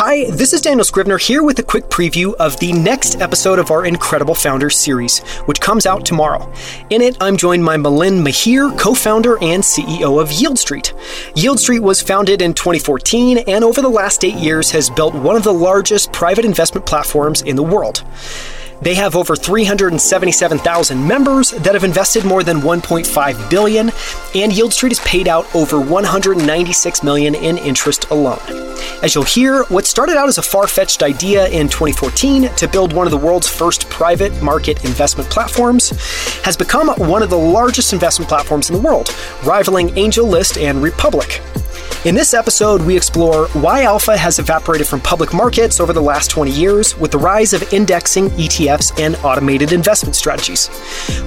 Hi, this is Daniel Scrivner here with a quick preview of the next episode of our Incredible Founders series, which comes out tomorrow. In it, I'm joined by Milind Mehere, co founder and CEO of Yieldstreet. Yield Street was founded in 2014 and over the last eight years has built one of the largest private investment platforms in the world. They have over 377,000 members that have invested more than 1.5 billion, and Yieldstreet has paid out over 196 million in interest alone. As you'll hear, what started out as a far-fetched idea in 2014 to build one of the world's first private market investment platforms has become one of the largest investment platforms in the world, rivaling AngelList and Republic. In this episode, we explore why alpha has evaporated from public markets over the last 20 years with the rise of indexing, ETFs, and automated investment strategies.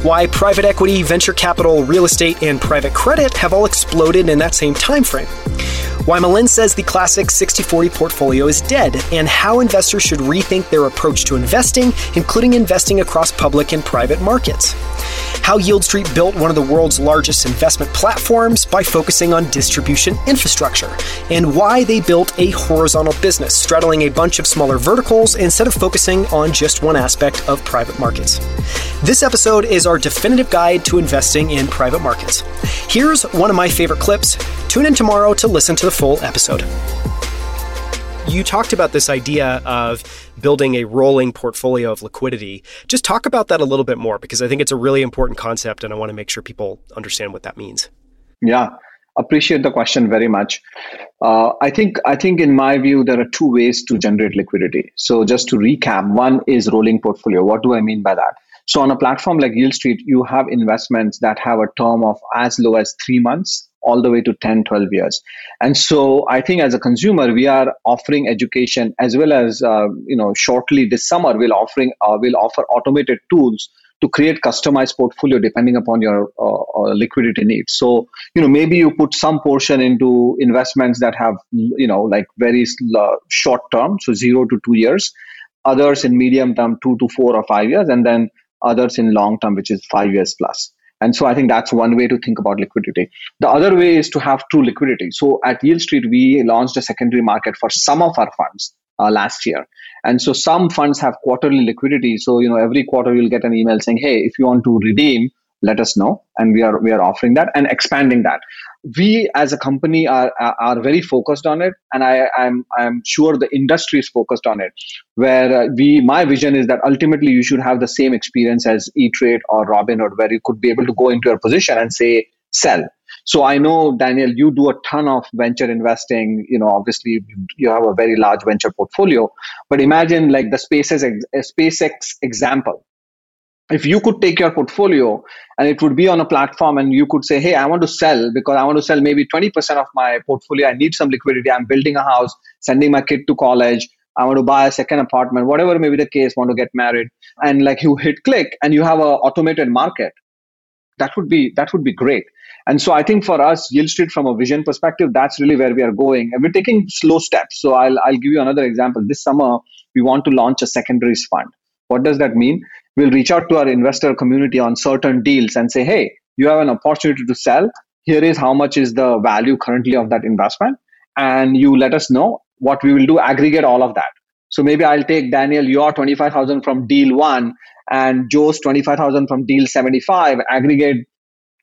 Why private equity, venture capital, real estate, and private credit have all exploded in that same time frame. Why Milind says the classic 60 40 portfolio is dead, and how investors should rethink their approach to investing, including investing across public and private markets. How Yieldstreet built one of the world's largest investment platforms by focusing on distribution infrastructure, and why they built a horizontal business, straddling a bunch of smaller verticals instead of focusing on just one aspect of private markets. This episode is our definitive guide to investing in private markets. Here's one of my favorite clips. Tune in tomorrow to listen to the full episode. You talked about this idea of building a rolling portfolio of liquidity. Just talk about that a little bit more because I think it's a really important concept and I want to make sure people understand what that means. Yeah, appreciate the question very much. Uh, I think I think in my view there are two ways to generate liquidity. So just to recap, one is rolling portfolio. What do I mean by that? So on a platform like Yieldstreet, you have investments that have a term of as low as three months all the way to 10 12 years. And so i think as a consumer we are offering education as well as uh, you know shortly this summer we'll offering uh, we'll offer automated tools to create customized portfolio depending upon your uh, uh, liquidity needs. So you know maybe you put some portion into investments that have you know like very short term so 0 to 2 years others in medium term 2 to 4 or 5 years and then others in long term which is 5 years plus and so I think that's one way to think about liquidity. The other way is to have true liquidity. So at Yieldstreet, we launched a secondary market for some of our funds uh, last year. And so some funds have quarterly liquidity. So, you know, every quarter you'll get an email saying, hey, if you want to redeem, let us know. And we are we are offering that and expanding that. We as a company are are very focused on it. And i i'm i'm sure the industry is focused on it. Where uh, we my vision is that ultimately you should have the same experience as e-trade or robinhood where you could be able to go into your position and say sell. So i know daniel you do a ton of venture investing. You know obviously you have a very large venture portfolio. But imagine like the spacex spacex example if you could take your portfolio and it would be on a platform and you could say hey i want to sell because i want to sell maybe 20% of my portfolio. I need some liquidity. I'm building a house sending my kid to college. I want to buy a second apartment whatever may be the case want to get married and like you hit click and you have a automated market that would be that would be great. And so i think for us Yieldstreet from a vision perspective that's really where we are going. And we're taking slow steps. So i'll, I'll give you another example. This summer we want to launch a secondaries fund what does that mean we'll reach out to our investor community on certain deals and say, hey, you have an opportunity to sell. Here is how much is the value currently of that investment. And you let us know what we will do, aggregate all of that. So maybe I'll take Daniel, your 25,000 from deal one and Joe's 25,000 from deal 75, aggregate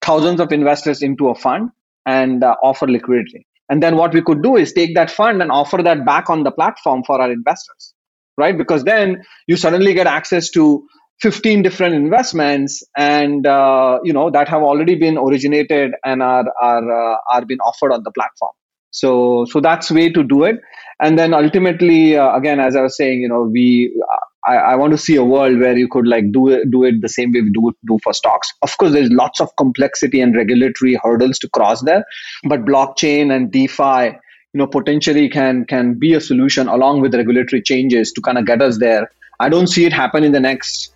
thousands of investors into a fund and uh, offer liquidity. And then what we could do is take that fund and offer that back on the platform for our investors, right? Because then you suddenly get access to 15 different investments and uh, you know that have already been originated and are are uh, are being offered on the platform. So so that's way to do it. And then ultimately uh, again as i was saying you know we I, I, want to see a world where you could like do it do it the same way we do do for stocks. Of course there's lots of complexity and regulatory hurdles to cross there but blockchain and defi you know potentially can can be a solution along with regulatory changes to kind of get us there i don't see it happen in the next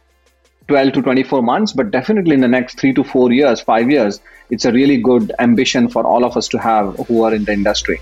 12 to 24 months, but definitely in the next three to four years, five years, it's a really good ambition for all of us to have who are in the industry.